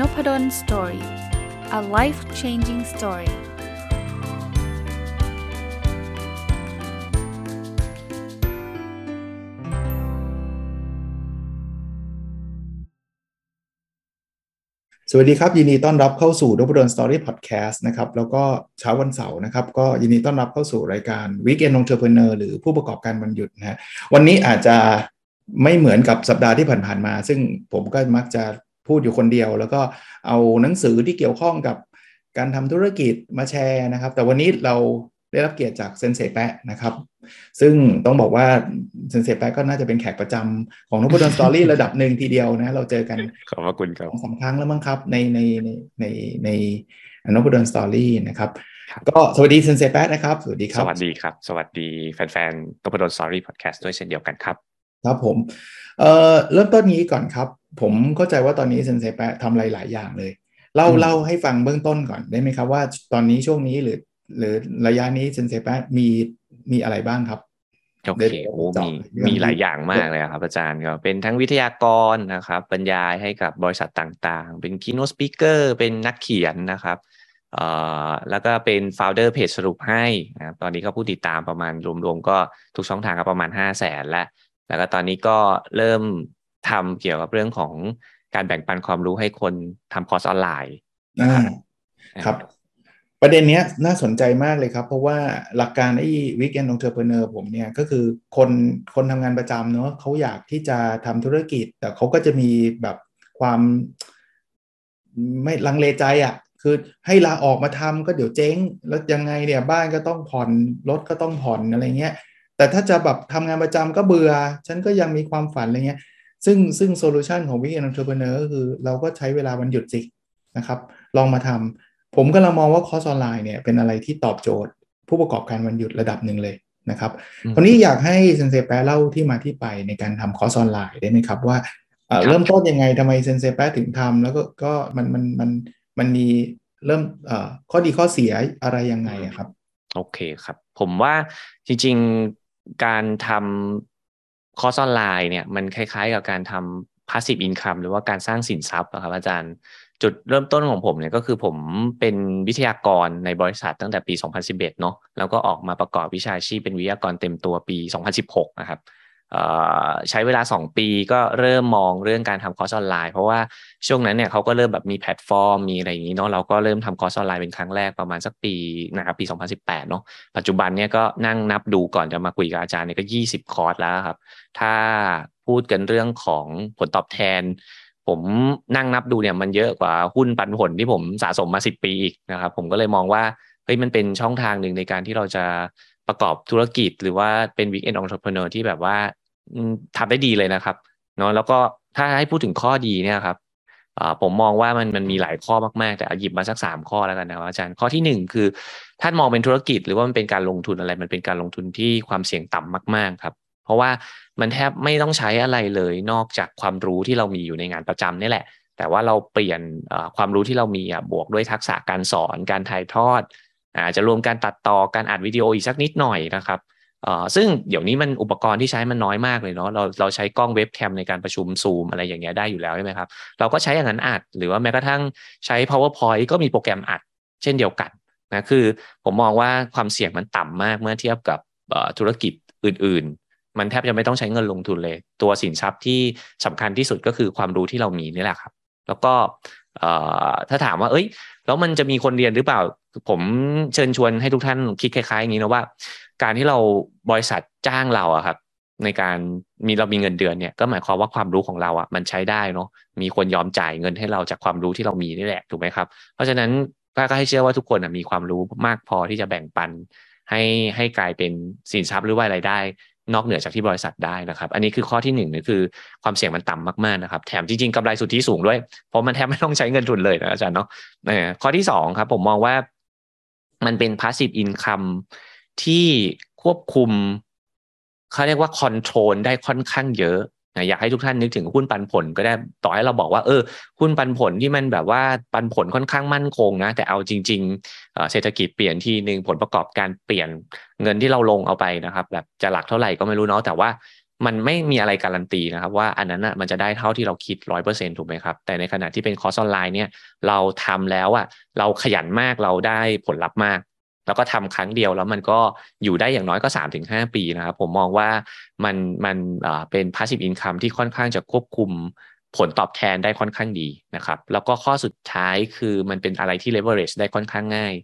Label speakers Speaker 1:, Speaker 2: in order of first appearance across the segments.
Speaker 1: Nopadol's Story a life changing story สวัสดีครับ ยินดีต้อนรับเข้าสู่ Nopadol's Story พอดแคสต์นะครับแล้วก็เช้าวันเสาร์นะครับ ก็ยินดีต้อนรับเข้าสู่รายการ Weekend Entrepreneur หรือผู้ประกอบการวันหยุดนะฮะวันนี้อาจจะไม่เหมือนกับสัปดาห์ที่ผ่านๆมา ซึ่งผมก็มักจะ พูดอยู่คนเดียว แล้วก็เอาหนังสือที่เกี่ยวข้องกับการทำธุรกิจมาแชร์นะครับ แต่วันนี้เราได้รับเกียรติจากเซนเซแปะนะครับ ซึ่งต้องบอกว่าเซนเซแปะก็น่าจะเป็นแขกประจำของ Nopadol's Story ระดับหนึ่งทีเดียวนะเราเจอกัน
Speaker 2: ขอบคุณครับ
Speaker 1: สองครั้งแล้วมั้งครับในในในในใน Nopadol's Story นะครับ ก็สวัสดีเซนเซแปะนะครับ สวัสดีครับ
Speaker 2: สวัสดีครับ สวัสดีแฟนๆ Nopadol's Story พอดแคสต์ด้วยเช่นเดียวกันครับ
Speaker 1: ครับผมเอ่อเริ่มต้นนี้ก่อนครับ ผมเข้าใจว่าตอนนี้เซนเซแปะทำหลาย ๆ อย่างเลยเล่าเล่าให้ฟังเบื้องต้นก่อนได้ไหมครับว่าตอนนี้ช่วงนี้หรือ หรือระยะนี้เซนเซแปะมีมีอะไรบ้างครับ
Speaker 2: โอเคโอ้มีมีหลายอย่างมากเลยครับอาจารย์ก็เป็นทั้งวิทยากรนะครับบรรยายให้กับบริษัทต่างๆ เป็น keynote speaker เป็นนักเขียนนะครับเอ่อแล้วก็เป็น founder เพจสรุปให้นะตอนนี้ก็ผู้ติดตามประมาณรวมๆ ก็ทุกช่องทางก็ประมาณห้าแสนแล้ว แล้วก็ตอนนี้ก็เริ่มทำเกี่ยวกับเรื่องของการแบ่งปันความรู้ให้คนทำคอร์สออนไลน์
Speaker 1: ครับ ประเด็นนี้น่าสนใจมากเลยครับ เพราะว่าหลักการไอ้ Weekend Entrepreneur ผมเนี่ยก็คือคนคนทำงานประจำเนาะเขาอยากที่จะทำธุรกิจ แต่เขาก็จะมีแบบความไม่ลังเลใจอะ่ะ คือให้ลาออกมาทำก็เดี๋ยวเจ๊ง แล้วยังไงเนี่ยบ้านก็ต้องผ่อนรถก็ต้องผ่อนอะไรเงี้ย แต่ถ้าจะแบบทำงานประจำก็เบื่อ ฉันก็ยังมีความฝันอะไรเงี้ยซึ่งซึ่ง solution ของ Weekend Entrepreneur ก็คือเราก็ใช้เวลาวันหยุดสินะครับลองมาทำผมก็กำลังมองว่าคอร์สออนไลน์เนี่ยเป็นอะไรที่ตอบโจทย์ ผู้ประกอบการวันหยุดระดับหนึ่งเลยนะครับคราวนี้อยากให้เซนเซแปะเล่าที่มาที่ไปในการทำคอร์สออนไลน์ได้ไหมครับว่าเริ่มต้นยังไงทำไมเซนเซแปะถึงทำแล้วก็ก็มันมันมันมันมีเริ่มข้อดีข้อเสียอะไรยังไงครับ
Speaker 2: โอเคครับ ผมว่าจริง การทำคอร์สออนไลน์เนี่ยมันคล้าย ๆ กับการทำ passive income หรือว่าการสร้างสินทรัพย์ครับอาจารย์ จุดเริ่มต้นของผมเนี่ยก็คือผมเป็นวิทยากรในบริษัทตั้งแต่ปี 2011 เนาะแล้วก็ออกมาประกอบวิชาชีพเป็นวิทยากรเต็มตัวปี 2016 นะครับ ใช้เวลา 2 ปีก็เริ่มมองเรื่องการทำคอร์สออนไลน์ เพราะว่าช่วงนั้นเนี่ยเขาก็เริ่มแบบมีแพลตฟอร์ม มีอะไรอย่างนี้เนาะเราก็เริ่มทำคอร์สออนไลน์เป็นครั้งแรกประมาณสักปีนะครับปี 2018เนาะปัจจุบันเนี่ยก็นั่งนับดูก่อนจะมาคุยกับอาจารย์เนี่ยก็ 20 คอร์สแล้วครับถ้าพูดกันเรื่องของผลตอบแทน ผมนั่งนับดูเนี่ยมันเยอะกว่าหุ้นปันผลที่ผมสะสมมา 10 ปีอีกนะครับผมก็เลยมองว่าเฮ้ยมันเป็นช่องทางหนึ่งในการที่เราจะ ประกอบธุรกิจ หรือว่าเป็นวิกเอนองค์ประกอบที่แบบว่าทำได้ดีเลยนะครับเนาะแล้วก็ถ้าให้พูดถึงข้อดีเนี่ยครับผมมองว่ามันมันมีหลายข้อมากๆ แต่หยิบมาสักสามข้อแล้วกันนะครับอาจารย์ข้อที่หนึ่งคือท่านมองเป็นธุรกิจ หรือว่ามันเป็นการลงทุนอะไร มันเป็นการลงทุนที่ความเสี่ยงต่ำมาก ๆครับ เพราะว่ามันแทบไม่ต้องใช้อะไรเลยนอกจากความรู้ที่เรามีอยู่ในงานประจำนี่แหละ แต่ว่าเราเปลี่ยนความรู้ที่เรามีบวกด้วยทักษะการสอนการถ่ายทอด อาจจะรวมการตัดต่อการอัดวิดีโออีกสักนิดหน่อยนะครับซึ่งเดี๋ยวนี้มันอุปกรณ์ที่ใช้มันน้อยมากเลยเนาะเราเราใช้กล้องเว็บแคมในการประชุมซูมอะไรอย่างเงี้ยได้อยู่แล้วใช่ไหมครับเราก็ใช้อย่างนั้นอัด หรือว่าแม้กระทั่งใช้ powerpoint ก็มีโปรแกรมอัด เช่นเดียวกันนะคือผมมองว่าความเสี่ยงมันต่ำมากเมื่อเทียบกับธุรกิจอื่น ๆ มันแทบจะไม่ต้องใช้เงินลงทุนเลย ตัวสินทรัพย์ที่สำคัญที่สุดก็คือความรู้ที่เรามีนี่แหละครับ แล้วก็ ถ้าถามว่า เอ้ย แล้วมันจะมีคนเรียนหรือเปล่า ผมเชิญชวนให้ทุกท่านคิดคล้ายๆอย่างนี้นะว่า การที่เราบริษัทจ้างเราอะครับ ในการมีเรามีเงินเดือนเนี่ยก็หมายความว่าความรู้ของเราอะมันใช้ได้เนาะมีคนยอมจ่ายเงินให้เราจากความรู้ที่เรามีนี่แหละถูกไหมครับ เพราะฉะนั้นก็ให้เชื่อว่าทุกคนมีความรู้มากพอที่จะแบ่งปันให้ให้กลายเป็นสินทรัพย์หรือว่าอะไรได้ นอกเหนือจากที่บริษัทได้นะครับ อันนี้คือข้อที่หนึ่งนี่คือความเสี่ยงมันต่ำมากๆนะครับ แถมจริงๆกำไรสุทธิสูงด้วย เพราะมันแทบไม่ต้องใช้เงินทุนเลยนะอาจารย์เนาะข้อที่สองครับผมมองว่ามันเป็น passive income ที่ควบคุมเขาเรียกว่าคอนโทรลได้ค่อนข้างเยอะ นะอยากให้ทุกท่านนึกถึงหุ้นปันผลก็ได้ต่อให้เราบอกว่าเออหุ้นปันผลที่มันแบบว่าปันผลค่อนข้างมั่นคงนะแต่เอาจริงๆเศรษฐกิจเปลี่ยนทีหนึ่งผลประกอบการเปลี่ยนเงินที่เราลงเอาไปนะครับ แบบจะหลักเท่าไหร่ก็ไม่รู้เนาะแต่ว่ามันไม่มีอะไรการันตีนะครับ ว่าอันนั้นอะมันจะได้เท่าที่เราคิดร้อยเปอร์เซ็นถูกไหมครับ แต่ในขณะที่เป็นคอร์สออนไลน์เนี่ยเราทำแล้วอะเราขยันมากเราได้ผลลัพธ์มาก แล้วก็ทำครั้งเดียวแล้วมันก็อยู่ได้อย่างน้อยก็3าถึงหปีนะครับผมมองว่ามันมันเป็น passive income ที่ค่อนข้างจะควบคุมผลตอบแทนได้ค่อนข้างดีนะครับแล้วก็ข้อสุดท้ายคือมันเป็นอะไรที่ leverage ได้ค่อนข้างง่าย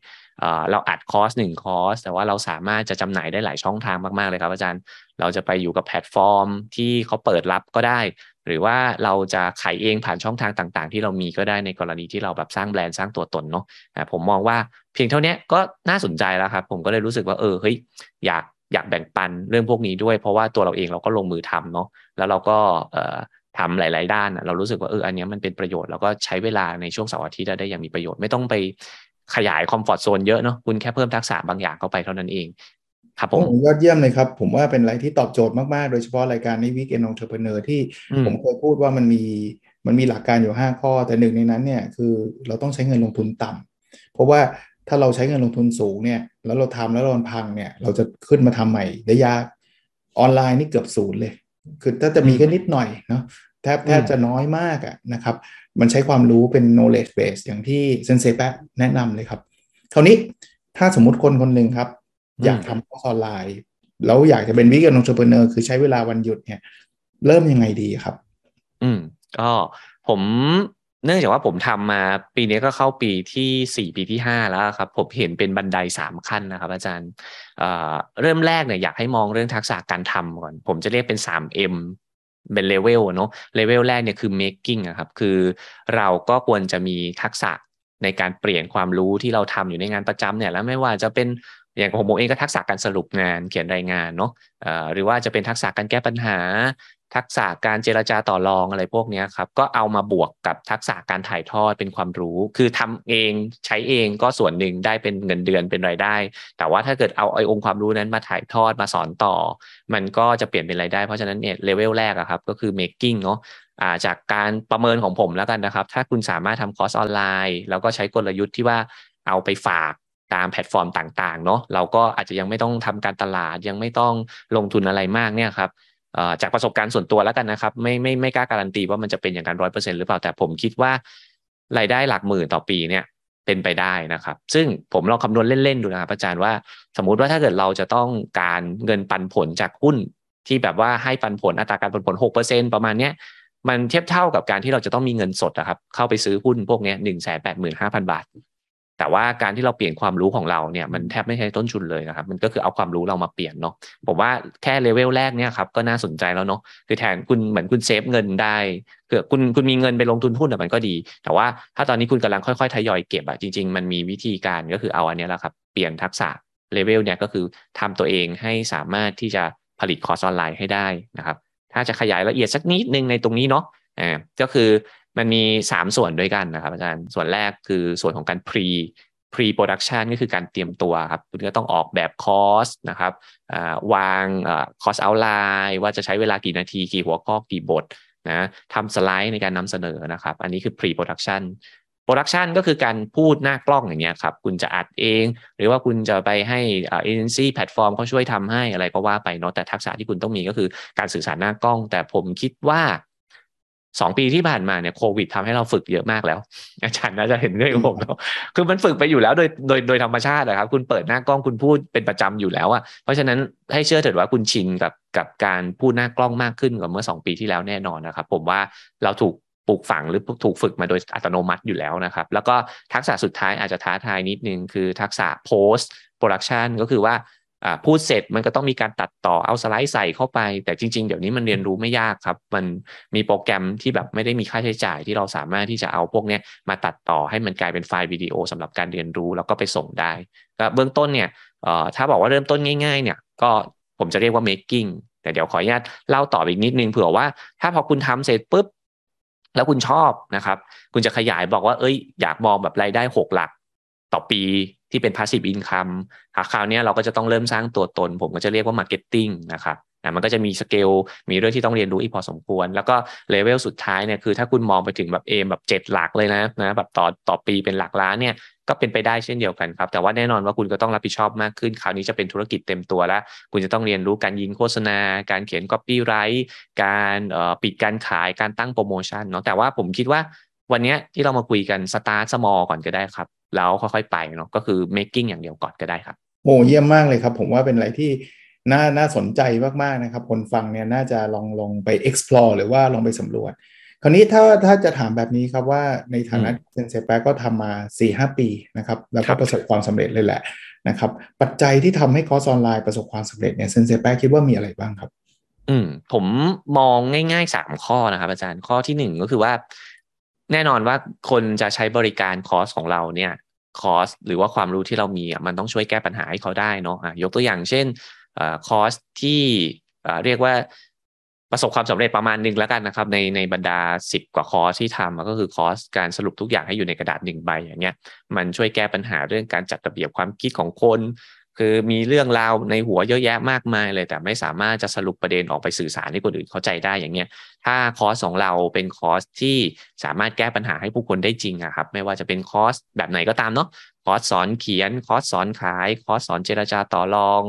Speaker 2: เราอัดคอร์สหนึ่งคอร์สแต่ว่าเราสามารถจะจำหน่ายได้หลายช่องทางมาก ๆ เลยครับอาจารย์ เราจะไปอยู่กับแพลตฟอร์มที่เขาเปิดรับก็ได้ หรือว่าเราจะขายเองผ่านช่องทางต่าง ๆ ที่เรามีก็ได้ในกรณีที่เราแบบสร้างแบรนด์สร้างตัวตนเนาะผมมองว่าเพียงเท่านี้ก็น่าสนใจแล้วครับผมก็เลยรู้สึกว่าเออเฮ้ยอยากอยากแบ่งปันเรื่องพวกนี้ด้วย เพราะว่าตัวเราเองเราก็ลงมือทำเนาะแล้วเราก็ทำหลาย ๆ ด้านเรารู้สึกว่าเอออันนี้มันเป็นประโยชน์แล้วก็ใช้เวลาในช่วงเสาร์อาทิตย์ได้อย่างมีประโยชน์ไม่ต้องไปขยาย comfort zone เยอะเนาะคุณแค่เพิ่มทักษะบางอย่างเข้าไปเท่านั้นเอง ครับผม
Speaker 1: ยอดเยี่ยมเลยครับ ผมว่าเป็นอะไรที่ตอบโจทย์มาก ๆ โดยเฉพาะรายการใน Weekend Entrepreneur ที่ผมเคยพูดว่ามันมีมันมีหลักการอยู่ 5 ข้อ แต่หนึ่งในนั้นเนี่ยคือเราต้องใช้เงินลงทุนต่ำเพราะว่าถ้าเราใช้เงินลงทุนสูงเนี่ยแล้วเราทำแล้วเราพังเนี่ยเราจะขึ้นมาทำใหม่ได้ยากออนไลน์นี่เกือบศูนย์เลย คือถ้าจะมีก็นิดหน่อยเนาะแทบแทบจะน้อยมากอะนะครับ มันใช้ความรู้เป็น knowledge base อย่างที่เซนเซแปะแนะนำเลยครับคราวนี้ถ้าสมมุติคนคนหนึ่งครับ อยากทำคอร์สออนไลน์แล้วอยากจะเป็น Weekend Entrepreneur คือใช้เวลาวันหยุดเนี่ย เริ่มยังไงดีครับ
Speaker 2: อืมก็ผมเนื่องจากว่าผมทำมาปีนี้ก็เข้าปีที่สี่ปีที่ห้าแล้วครับ ผมเห็นเป็นบันไดสามขั้นนะครับ อาจารย์เริ่มแรกเนี่ยอยากให้มองเรื่องทักษะการทำก่อน ผมจะเรียกเป็นสามเอ็มเป็นเลเวลเนาะเลเวลแรกเนี่ยคือ making อะครับ คือเราก็ควรจะมีทักษะในการเปลี่ยนความรู้ที่เราทำอยู่ในงานประจำเนี่ยแล้วไม่ว่าจะเป็น อย่างผมเองก็ทักษะการสรุปงานเขียนรายงานเนาะหรือว่าจะเป็นทักษะการแก้ปัญหา ทักษะการเจรจาต่อรองอะไรพวกนี้ครับก็เอามาบวกกับทักษะการถ่ายทอดเป็นความรู้ คือทำเองใช้เองก็ส่วนหนึ่งได้เป็นเงินเดือนเป็นรายได้ แต่ว่าถ้าเกิดเอาไอ้องค์ความรู้นั้นมาถ่ายทอดมาสอนต่อ มันก็จะเปลี่ยนเป็นรายได้เพราะฉะนั้นเนี่ยเลเวลแรกอะครับก็คือ making เนาะจากการประเมินของผมแล้วกันนะครับ ถ้าคุณสามารถทำคอร์สออนไลน์ แล้วก็ใช้กลยุทธ์ที่ว่าเอาไปฝาก ตามแพลตฟอร์มต่างๆเนาะเราก็อาจจะยังไม่ต้องทำการตลาดยังไม่ต้องลงทุนอะไรมากเนี่ยครับจากประสบการณ์ส่วนตัวแล้วกันนะครับไม่ไม่ไม่กล้าการันตีว่ามันจะเป็นอย่างนั้นร้อยเปอร์เซ็นต์หรือเปล่าแต่ผมคิดว่ารายได้หลักหมื่นต่อปีเนี่ยเป็นไปได้นะครับ ซึ่งผมลองคำนวณเล่น ๆ ดูนะครับอาจารย์ว่าสมมุติว่าถ้าเกิดเราจะต้องการเงินปันผลจากหุ้นที่แบบว่าให้ปันผลอัตราการปันผลหกเปอร์เซ็นประมาณเนี้ยมันเทียบเท่ากับการที่เราจะต้องมีเงินสดนะครับเข้าไปซื้อหุ้นพวกนี้หนึ่งแสนแปดหมื่นห้าพันบาท แต่ว่าการที่เราเปลี่ยนความรู้ของเราเนี่ยมันแทบไม่ใช่ต้นทุนเลยนะครับ มันก็คือเอาความรู้เรามาเปลี่ยนเนาะผมว่าแค่เลเวลแรกเนี่ยครับก็น่าสนใจแล้วเนาะคือแทนคุณเหมือนคุณ save เงินได้คือคุณคุณมีเงินไปลงทุนหุ้นแต่มันก็ดี แต่ว่าถ้าตอนนี้คุณกำลังค่อยๆทยอยเก็บอะจริง ๆ มันมีวิธีการก็คือเอาอันนี้แหละครับเปลี่ยนทักษะเลเวลเนี่ยก็คือทำตัวเองให้สามารถที่จะผลิตคอร์สออนไลน์ให้ได้นะครับ ถ้าจะขยายละเอียดสักนิดนึงในตรงนี้เนาะอ่าก็คือ มันมี 3 ส่วนด้วยกันนะครับ อาจารย์ส่วนแรกคือส่วนของการ pre pre production ก็คือการเตรียมตัวครับคุณก็ต้องออกแบบคอร์สนะครับวางคอร์ส outline ว่าจะใช้เวลากี่นาที กี่หัวข้อกี่บทนะทำสไลด์ในการนำเสนอนะครับ อันนี้คือ pre production production ก็คือการพูดหน้ากล้องอย่างเงี้ยครับคุณจะอัดเอง หรือว่าคุณจะไปให้เอเจนซี่แพลตฟอร์มเขาช่วยทำให้อะไรก็ว่าไปเนาะแต่ทักษะที่คุณต้องมีก็คือการสื่อสารหน้ากล้อง แต่ผมคิดว่า สองปีที่ผ่านมาเนี่ยโควิดทำให้เราฝึกเยอะมากแล้ว อาจารย์น่าจะเห็นด้วยกับผมแล้วคือมันฝึกไปอยู่แล้วโดยโดยโดยธรรมชาตินะครับ คุณเปิดหน้ากล้องคุณพูดเป็นประจำอยู่แล้วอะเพราะฉะนั้นให้เชื่อเถิดว่าคุณชินกับกับการพูดหน้ากล้องมากขึ้นกว่าเมื่อสองปีที่แล้วแน่นอนนะครับ ผมว่าเราถูกปลูกฝังหรือถูกฝึกมาโดยอัตโนมัติอยู่แล้วนะครับ แล้วก็ทักษะสุดท้ายอาจจะท้าทายนิดนึงคือทักษะ post production ก็คือว่า พูดเสร็จมันก็ต้องมีการตัดต่อเอาสไลด์ใส่เข้าไป แต่จริง ๆ เดี๋ยวนี้มันเรียนรู้ไม่ยากครับ มันมีโปรแกรมที่แบบไม่ได้มีค่าใช้จ่ายที่เราสามารถที่จะเอาพวกนี้มาตัดต่อให้มันกลายเป็นไฟล์วิดีโอสำหรับการเรียนรู้แล้วก็ไปส่งได้ก็เบื้องต้นเนี่ยถ้าบอกว่าเริ่มต้นง่าย ๆ เนี่ยก็ผมจะเรียกว่า making แต่เดี๋ยวขออนุญาตเล่าต่ออีกนิดนึงเผื่อว่าถ้าพอคุณทำเสร็จปุ๊บแล้วคุณชอบนะครับ คุณจะขยายบอกว่าเอ้ย อยากมองแบบรายได้หกหลักต่อปี ที่เป็น passive income คราวนี้เราก็จะต้องเริ่มสร้างตัวตน ผมก็จะเรียกว่า marketing นะครับนะมันก็จะมีสเกลมีเรื่องที่ต้องเรียนรู้อีกพอสมควร แล้วก็เลเวลสุดท้ายเนี่ยคือถ้าคุณมองไปถึงแบบเอมแบบเจ็ดหลักเลยนะนะแบบต่อต่อปีเป็นหลักล้านเนี่ยก็ก็เป็นไปได้เช่นเดียวกันครับ แต่ว่าแน่นอนว่าคุณก็ต้องรับผิดชอบมากขึ้น คราวนี้จะเป็นธุรกิจเต็มตัวแล้ว คุณจะต้องเรียนรู้การยิงโฆษณา การเขียน copywrite การปิดการขายการตั้งโปรโมชั่นเนาะแต่ว่าผมคิดว่า วันนี้ที่เรามาคุยกัน start small ก่อนก็ได้ครับ แล้วค่อยๆไปเนาะก็คือ making อย่างเดียวก่อนก็ได้ครับ
Speaker 1: โอ้เยี่ยมมากเลยครับ ผมว่าเป็นอะไรที่น่าน่าสนใจมากๆนะครับ คนฟังเนี่ยน่าจะลองลองไป explore หรือว่าลองไปสำรวจ คราวนี้ถ้าถ้าจะถามแบบนี้ครับว่าในฐานะเซนเซแปะก็ทำมา4-5 ปีนะครับ แล้วก็ประสบความสำเร็จเลยแหละนะครับ ปัจจัยที่ทำให้คอร์สออนไลน์ประสบความสำเร็จเนี่ยเซนเซแปะคิดว่ามีอะไรบ้างครับ
Speaker 2: อืมผมมองง่ายๆสามข้อนะครับอาจารย์ข้อที่หนึ่งก็คือว่า แน่นอนว่าคนจะใช้บริการคอร์สของเราเนี่ยคอร์สหรือว่าความรู้ที่เรามีมันต้องช่วยแก้ปัญหาให้เขาได้เนาะยกตัวอย่างเช่นคอร์สที่เรียกว่าประสบความสำเร็จประมาณหนึ่งแล้วกันนะครับในในบรรดาสิบกว่าคอร์สที่ทำก็คือคอร์สการสรุปทุกอย่างให้อยู่ในกระดาษหนึ่งใบอย่างเงี้ยมันช่วยแก้ปัญหาเรื่องการจัดระเบียบความคิดของคน คือมีเรื่องราวในหัวเยอะแยะมากมายเลย แต่ไม่สามารถจะสรุปประเด็นออกไปสื่อสารให้คนอื่นเข้าใจได้อย่างเงี้ย ถ้าคอร์สของเราเป็นคอร์สที่สามารถแก้ปัญหาให้ผู้คนได้จริงอะครับ ไม่ว่าจะเป็นคอร์สแบบไหนก็ตามเนาะคอร์สสอนเขียนคอร์สสอนขายคอร์สสอนเจรจาต่อรอง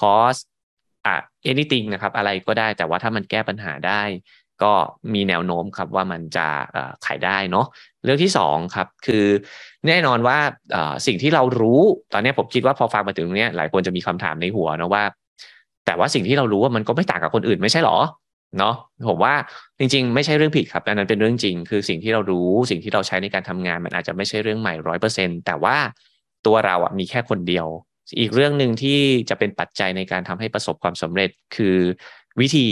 Speaker 2: คอร์สอะ anything นะครับ อะไรก็ได้แต่ว่าถ้ามันแก้ปัญหาได้ ก็มีแนวโน้มครับว่ามันจะขายได้เนาะเรื่องที่สองครับคือแน่นอนว่าสิ่งที่เรารู้ตอนนี้ผมคิดว่าพอฟังมาถึงตรงนี้หลายคนจะมีคำถามในหัวนะว่า แต่ว่าสิ่งที่เรารู้ว่ามันก็ไม่ต่างกับคนอื่นไม่ใช่หรอเนาะผมว่าจริงๆ ไม่ใช่เรื่องผิดครับอันนั้นเป็นเรื่องจริง คือสิ่งที่เรารู้สิ่งที่เราใช้ในการทำงานมันอาจจะไม่ใช่เรื่องใหม่ร้อยเปอร์เซ็นแต่ว่าตัวเราอะมีแค่คนเดียว อีกเรื่องหนึ่งที่จะเป็นปัจจัยในการทำให้ประสบความสำเร็จ คือวิธี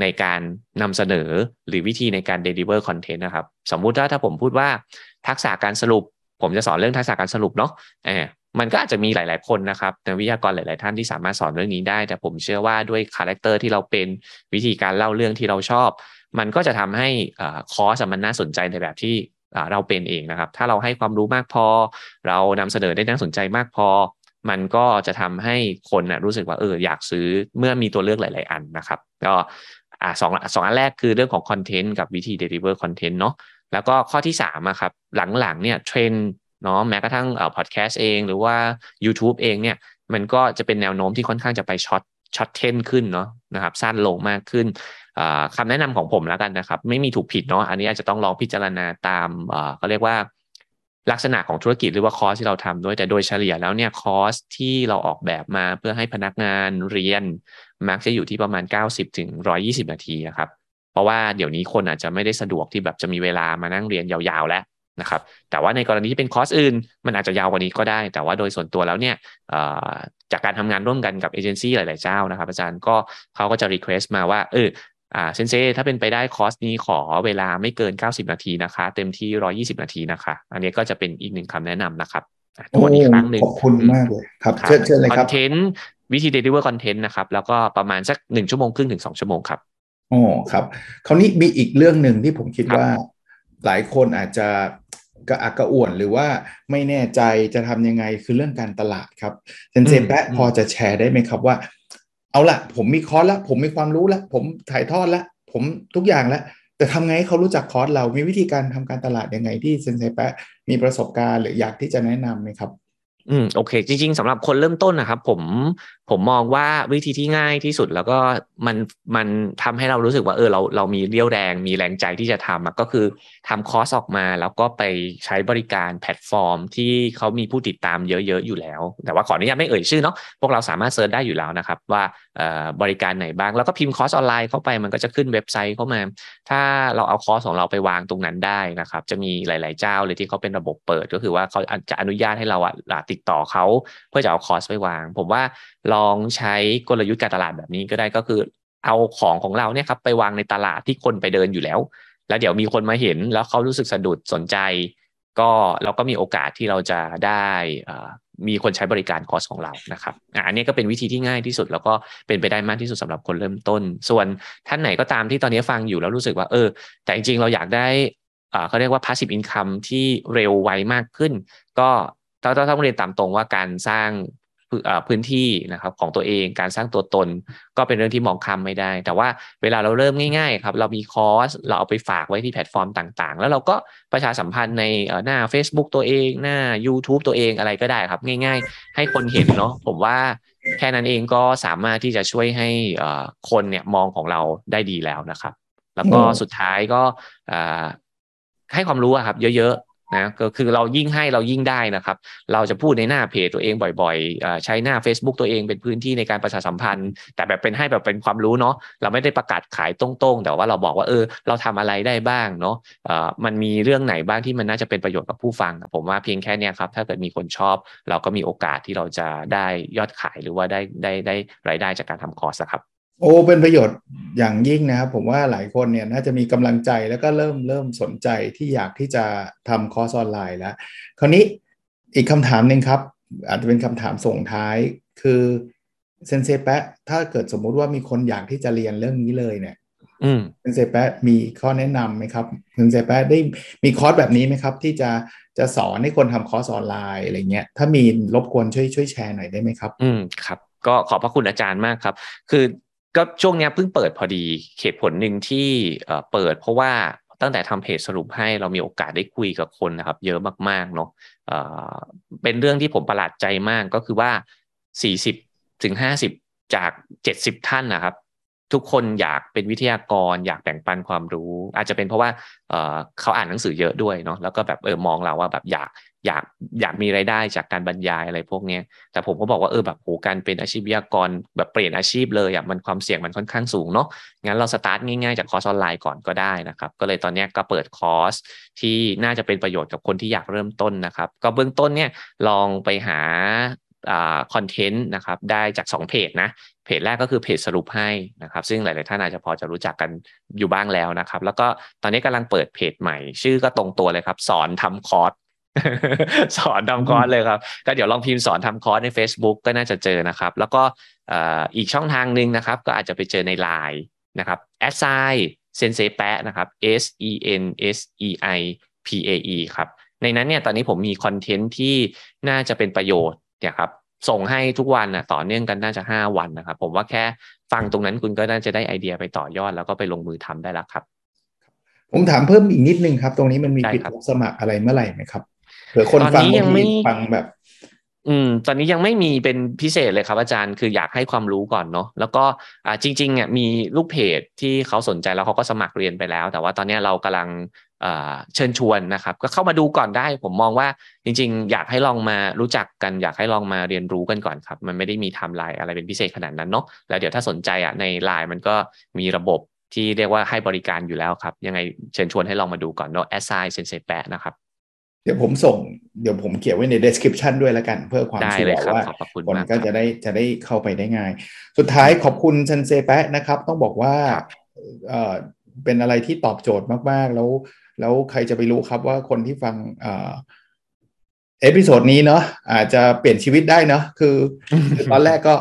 Speaker 2: ในการนำเสนอหรือวิธีในการ deliver content นะครับ สมมุติว่าถ้าผมพูดว่าทักษะการสรุป ผมจะสอนเรื่องทักษะการสรุปเนาะเออมันก็อาจจะมีหลาย ๆ คนนะครับในวิทยากรหลาย ๆ ท่านที่สามารถสอนเรื่องนี้ได้ แต่ผมเชื่อว่าด้วยคาแรคเตอร์ที่เราเป็นวิธีการเล่าเรื่องที่เราชอบ มันก็จะทำให้คอร์สมันน่าสนใจในแบบที่เราเป็นเองนะครับ ถ้าเราให้ความรู้มากพอ เรานำเสนอได้น่าสนใจมากพอ มันก็จะทำให้คนนะรู้สึกว่าเอออยากซื้อเมื่อมีตัวเลือกหลาย ๆ อันนะครับ ก็ อ่าสองสองอันแรกคือเรื่องของคอนเทนต์กับวิธี deliver คอนเทนต์เนาะแล้วก็ข้อที่สามครับหลังๆเนี่ยเทรนเนาะแม้กระทั่งเอ่อพอดแคสต์เองหรือว่า YouTube เองเนี่ยมันก็จะเป็นแนวโน้มที่ค่อนข้างจะไป short shorten ขึ้นเนาะนะครับสั้นลงมากขึ้นคำแนะนำของผมแล้วกันนะครับ ไม่มีถูกผิดเนาะอันนี้อาจจะต้องลองพิจารณาตามเขาเรียกว่า ลักษณะของธุรกิจหรือว่าคอร์สที่เราทำด้วย แต่โดยเฉลี่ยแล้วเนี่ยคอร์สที่เราออกแบบมาเพื่อให้พนักงานเรียน มักจะอยู่ที่ประมาณ 90ถึง120 นาทีนะครับ เพราะว่าเดี๋ยวนี้คนอาจจะไม่ได้สะดวกที่แบบจะมีเวลามานั่งเรียนยาวๆแล้วนะครับ แต่ว่าในกรณีที่เป็นคอร์สอื่น มันอาจจะยาวกว่านี้ก็ได้ แต่ว่าโดยส่วนตัวแล้วเนี่ยจากการทำงานร่วมกันกับเอเจนซี่หลาย ๆ เจ้านะครับ อาจารย์ก็เขาก็จะ request มาว่าเออ อ่าเซนเซถ้าเป็นไปได้คอร์สนี้ขอเวลาไม่เกิน 90 นาทีนะคะ เต็มที่ 120 นาทีนะคะ อันนี้ก็จะเป็นอีกหนึ่งคำแนะนำนะครับ
Speaker 1: ทวนอีกครั้งหนึ่งขอบคุณมากเลยครับเชิญเชิญเลยครับคอน
Speaker 2: เทนต์วิธี deliver content นะครับ แล้วก็ประมาณสักหนึ่งชั่วโมงครึ่งถึงสองชั่วโมงครับ
Speaker 1: อ๋อครับ คราวนี้มีอีกเรื่องหนึ่งที่ผมคิดว่า หลายคนอาจจะกระอักกระอ่วนหรือว่าไม่แน่ใจจะทำยังไงคือเรื่องการตลาดครับเซนเซแปะพอจะแชร์ได้ไหมครับว่า เอาละผมมีคอร์สละผมมีความรู้ละผมถ่ายทอดละผมทุกอย่างละแต่ทำไงให้เขารู้จักคอร์สเรามีวิธีการทำการตลาดยังไงที่เซนเซแปะมีประสบการณ์หรืออยากที่จะแนะนำไหมครับ
Speaker 2: อืมโอเค จริง ๆสำหรับคนเริ่มต้นนะครับ ผมผมมองว่าวิธีที่ง่ายที่สุดแล้วก็มันมันทำให้เรารู้สึกว่าเออเราเรามีเรี่ยวแรง มีแรงใจที่จะทำก็คือทำคอร์สออกมา แล้วก็ไปใช้บริการแพลตฟอร์ม ที่เขามีผู้ติดตามเยอะ ๆ อยู่แล้ว แต่ว่าขออนุญาตไม่เอ่ยชื่อเนาะพวกเราสามารถ search ได้อยู่แล้วนะครับ ว่าบริการไหนบ้างแล้วก็พิมพ์คอร์สออนไลน์เข้าไปมันก็จะขึ้นเว็บไซต์เข้ามา ถ้าเราเอาคอร์สของเราไปวางตรงนั้นได้นะครับ จะมีหลาย ๆ เจ้าเลยที่เขาเป็นระบบเปิด ก็คือว่าเขาจะอนุญาตให้เราอะติดต่อเขาเพื่อจะเอาคอร์สไปวาง ผมว่าลองใช้กลยุทธ์การตลาดแบบนี้ก็ได้ก็คือเอาของของเราเนี่ยครับไปวางในตลาดที่คนไปเดินอยู่แล้ว แล้วเดี๋ยวมีคนมาเห็นแล้วเขารู้สึกสะดุดสนใจ ก็เราก็มีโอกาสที่เราจะได้มีคนใช้บริการคอร์สของเรานะครับอันนี้ก็เป็นวิธีที่ง่ายที่สุด แล้วก็เป็นไปได้มากที่สุดสำหรับคนเริ่มต้น ส่วนท่านไหนก็ตามที่ตอนนี้ฟังอยู่แล้วรู้สึกว่าเออ แต่จริงๆเราอยากได้เขาเรียกว่า passive income ที่เร็วไวมากขึ้น ก็ ต้องต้องเรียนตามตรงว่าการสร้างพื้นที่นะครับของตัวเองการสร้างตัวตนก็เป็นเรื่องที่มองข้ามไม่ได้ แต่ว่าเวลาเราเริ่มง่ายๆครับเรามีคอร์สเราเอาไปฝากไว้ที่แพลตฟอร์มต่างๆ แล้วเราก็ประชาสัมพันธ์ในหน้า Facebook ตัวเอง หน้า YouTube ตัวเองอะไรก็ได้ครับ ง่ายๆ ให้คนเห็นเนาะผมว่าแค่นั้นเองก็สามารถที่จะช่วยให้คนเนี่ยมองของเราได้ดีแล้วนะครับ แล้วก็สุดท้ายก็ให้ความรู้ครับ เยอะ นะก็คือเรายิ่งให้เรายิ่งได้นะครับ เราจะพูดในหน้าเพจตัวเองบ่อยๆ ใช้หน้า Facebook ตัวเองเป็นพื้นที่ในการประชาสัมพันธ์ แต่แบบเป็นให้แบบเป็นความรู้เนาะเราไม่ได้ประกาศขายตรงๆ แต่ว่าเราบอกว่าเออเราทำอะไรได้บ้างเนาะมันมีเรื่องไหนบ้างที่มันน่าจะเป็นประโยชน์กับผู้ฟัง ผมว่าเพียงแค่นี้ครับถ้าเกิดมีคนชอบ เราก็มีโอกาสที่เราจะได้ยอดขายหรือว่าได้ได้ได้รายได้จากการทำคอร์สครับ
Speaker 1: โอ้เป็นประโยชน์อย่างยิ่งนะครับ ผมว่าหลายคนเนี่ยน่าจะมีกำลังใจแล้วก็เริ่มเริ่มสนใจที่อยากที่จะทำคอร์สออนไลน์แล้ว คราวนี้อีกคำถามหนึ่งครับ อาจจะเป็นคำถามส่งท้ายคือเซนเซแปะถ้าเกิดสมมุติว่ามีคนอยากที่จะเรียนเรื่องนี้เลยเนี่ยเซนเซแปะมีข้อแนะนำไหมครับเซนเซแปะได้มีคอร์สแบบนี้ไหมครับ ที่จะจะสอนให้คนทำคอร์สออนไลน์อะไรเงี้ยถ้ามีรบกวนช่วยช่วยแชร์หน่อยได้ไหมครับ
Speaker 2: อืมครับ ก็ขอบพระคุณอาจารย์มากครับ คือ ก็ช่วงนี้เพิ่งเปิดพอดีเหตุผลหนึ่งที่เปิด เพราะว่าตั้งแต่ทำเพจสรุปให้เรามีโอกาสได้คุยกับคนนะครับ เยอะมากๆเนาะเป็นเรื่องที่ผมประหลาดใจมากก็คือว่า 40ถึง50 จาก 70 ท่านนะครับ ทุกคนอยากเป็นวิทยากร อยากแบ่งปันความรู้ อาจจะเป็นเพราะว่าเขาอ่านหนังสือเยอะด้วยเนาะแล้วก็แบบเออมองเราว่าแบบอยาก อยากอยากมีไรายได้จากการบรรยายอะไรพวกนี้แต่ผมก็บอกว่าเออแบบโหการเป็นอาชีพวิทยากรแบบเปลี่ยนอาชีพเลยอะมันความเสี่ยงมันค่อนข้างสูงเนาะงั้นเราสตาร์ทง่ายๆจากคอร์สออนไลน์ก่อนก็ได้นะครับก็เลยตอนนี้ก็เปิดคอร์สที่น่าจะเป็นประโยชน์กับคนที่อยากเริ่มต้นนะครับ ก็เบื้องต้นเนี่ยลองไปหาคอนเทนต์นะครับได้จาก 2 เพจนะเพจแรกก็คือเพจสรุปให้นะครับ ซึ่งหลาย ๆ ท่านอาจจะพอจะรู้จักกันอยู่บ้างแล้วนะครับ แล้วก็ตอนนี้กำลังเปิดเพจใหม่ ชื่อก็ตรงตัวเลยครับ สอนทำคอร์ส สอนทำคอร์สเลยครับ ก็เดี๋ยวลองพิมพ์สอนทำคอร์สใน Facebook ก็น่าจะเจอนะครับ แล้วก็อีกช่องทางหนึ่งนะครับ ก็อาจจะไปเจอใน Line นะครับ at sign เซนเซแปะนะครับ S E N S E I P A E ครับ ในนั้นเนี่ยตอนนี้ผมมีคอนเทนต์ที่น่าจะเป็นประโยชน์เนี่ยครับส่งให้ทุกวันนะต่อเนื่องกันน่าจะ 5 วันนะครับ ผมว่าแค่ฟังตรงนั้นคุณก็น่าจะได้ไอเดียไปต่อยอด แล้วก็ไปลงมือทำได้แล้วครับ
Speaker 1: ผมถามเพิ่มอีกนิดนึงครับ ตรงนี้มันมีปิดสมัครอะไรเมื่อไหร่ไหมครับ เผื่อคนฟังยังไม่ฟังแบบ
Speaker 2: อืม ตอนนี้ยังไม่มีเป็นพิเศษเลยครับอาจารย์คืออยากให้ความรู้ก่อนเนาะแล้วก็อ่าจริงๆอะมีลูกเพจที่เขาสนใจแล้วเขาก็สมัครเรียนไปแล้ว แต่ว่าตอนนี้เรากำลังเชิญชวนนะครับ ก็เข้ามาดูก่อนได้ ผมมองว่าจริง ๆ อยากให้ลองมารู้จักกัน อยากให้ลองมาเรียนรู้กันก่อนครับ มันไม่ได้มีไทม์ไลน์อะไรเป็นพิเศษขนาดนั้นเนาะแล้วเดี๋ยวถ้าสนใจอะในไลน์มันก็มีระบบที่เรียกว่าให้บริการอยู่แล้วครับ ยังไงเชิญชวนให้ลองมาดูก่อนเนาะแอดไลน์เซนเซแปะนะครับ
Speaker 1: เดี๋ยวผมส่งเดี๋ยวผมเขียนไว้ใน description ด้วยแล้วกัน เพื่อความชัวร์ว่าคนก็จะได้จะได้เข้าไปได้ง่าย สุดท้ายขอบคุณเซนเซแปะนะครับ ต้องบอกว่าเออเป็นอะไรที่ตอบโจทย์มาก ๆ แล้ว แล้วใครจะไปรู้ครับว่าคนที่ฟัง episode นี้เนาะอาจจะเปลี่ยนชีวิตได้เนาะคือตอนแรกก็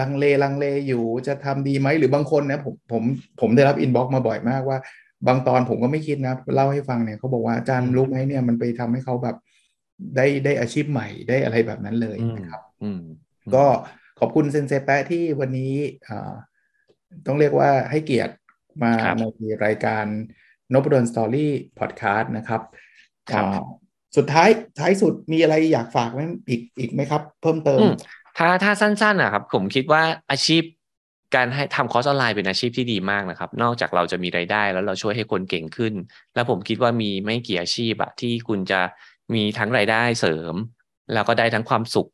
Speaker 1: ลังเลลังเลอยู่จะทำดีไหมหรือบางคนนะผมผมผมได้รับ inbox มาบ่อยมากว่า บางตอนผมก็ไม่คิดนะเล่าให้ฟังเนี่ยเขาบอกว่าอาจารย์รู้ไหมเนี่ยมันไปทำให้เขาแบบได้ได้อาชีพใหม่ได้อะไรแบบนั้นเลยนะครับก็ขอบคุณเซนเซแปะที่วันนี้ต้องเรียกว่าให้เกียรติมาในรายการนบดนสตอรี่พอดแคสต์นะครับสุดท้ายท้ายสุดมีอะไรอยากฝากไหมอีกอีกไหมครับ เพิ่มเติม
Speaker 2: ถ้าถ้าสั้นๆนะครับผมคิดว่าอาชีพ การให้ทำคอร์สออนไลน์เป็นอาชีพที่ดีมากนะครับ นอกจากเราจะมีไรายได้ แล้วเราช่วยให้คนเก่งขึ้น แล้วผมคิดว่ามีไม่กี่อาชีพอะที่คุณจะมีทั้งไรายได้เสริม แล้วก็ได้ทั้งความสุข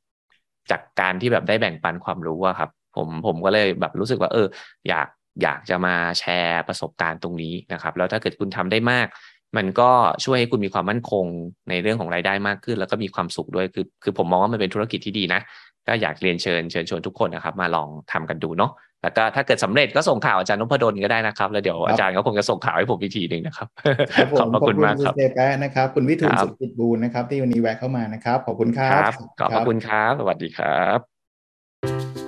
Speaker 2: จากการที่แบบได้แบ่งปันความรู้อะครับ ผมผมก็เลยแบบรู้สึกว่า เออ อยากอยากจะมาแชร์ประสบการณ์ตรงนี้นะครับ แล้วถ้าเกิดคุณทำได้มาก มันก็ช่วยให้คุณมีความมั่นคงในเรื่องของรายได้มากขึ้น แล้วก็มีความสุขด้วยคือ คือผมมองว่ามันเป็นธุรกิจที่ดีนะก็อยากเรียนเชิญเชิญชวนทุกคนนะครับ มาลองทำกันดูเนาะแล้วก็ถ้าเกิดสำเร็จก็ส่งข่าวอาจารย์นพดลก็ได้นะครับ แล้วเดี๋ยวอาจารย์ก็คงจะส่งข่าวให้ผมอีกทีหนึ่งนะครับ
Speaker 1: ขอบคุณมากครับคุณเซแปะนะครับคุณวิทูลสุขิตบูลนะครับ ที่วันนี้แวะเข้ามานะครับ ขอบคุณครับ
Speaker 2: ขอบคุณครับ สวัสดีครับ